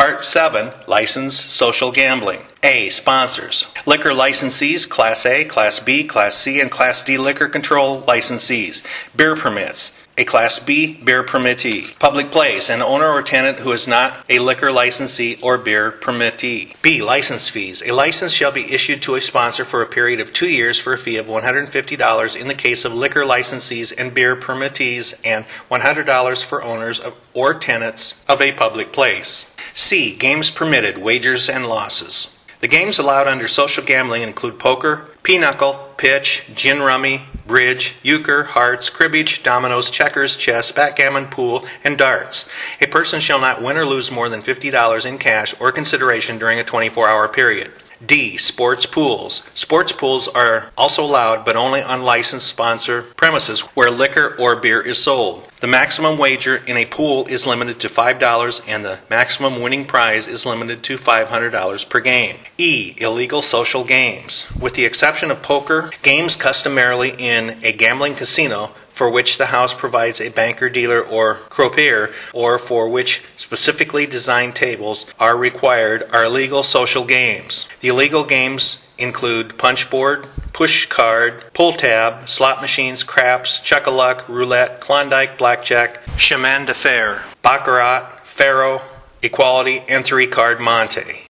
Part 7 License Social Gambling. A. Sponsors. Liquor licensees, Class A, Class B, Class C, and Class D liquor control licensees. Beer permits. A Class B beer permittee. Public place, an owner or tenant who is not a liquor licensee or beer permittee. B. License fees. A license shall be issued to a sponsor for a period of two years for a fee of $150 in the case of liquor licensees and beer permittees and $100 for owners of, or tenants of a public place. C. Games permitted, wagers and losses. The games allowed under social gambling include poker, pinochle, pitch, gin rummy, bridge, euchre, hearts, cribbage, dominoes, checkers, chess, backgammon, pool, and darts. A person shall not win or lose more than $50 in cash or consideration during a 24 hour period. D. Sports pools. Sports pools are also allowed, but only on licensed sponsor premises where liquor or beer is sold. The maximum wager in a pool is limited to $5 and the maximum winning prize is limited to $500 per game. E. Illegal social games. With the exception of poker, games customarily in a gambling casino for which the house provides a banker, dealer, or croupier, or for which specifically designed tables are required, are illegal social games. The illegal games include punchboard, push card, pull tab, slot machines, craps, chuck-a-luck, roulette, Klondike, blackjack, chemin de fer, baccarat, faro, equality, and three-card monte.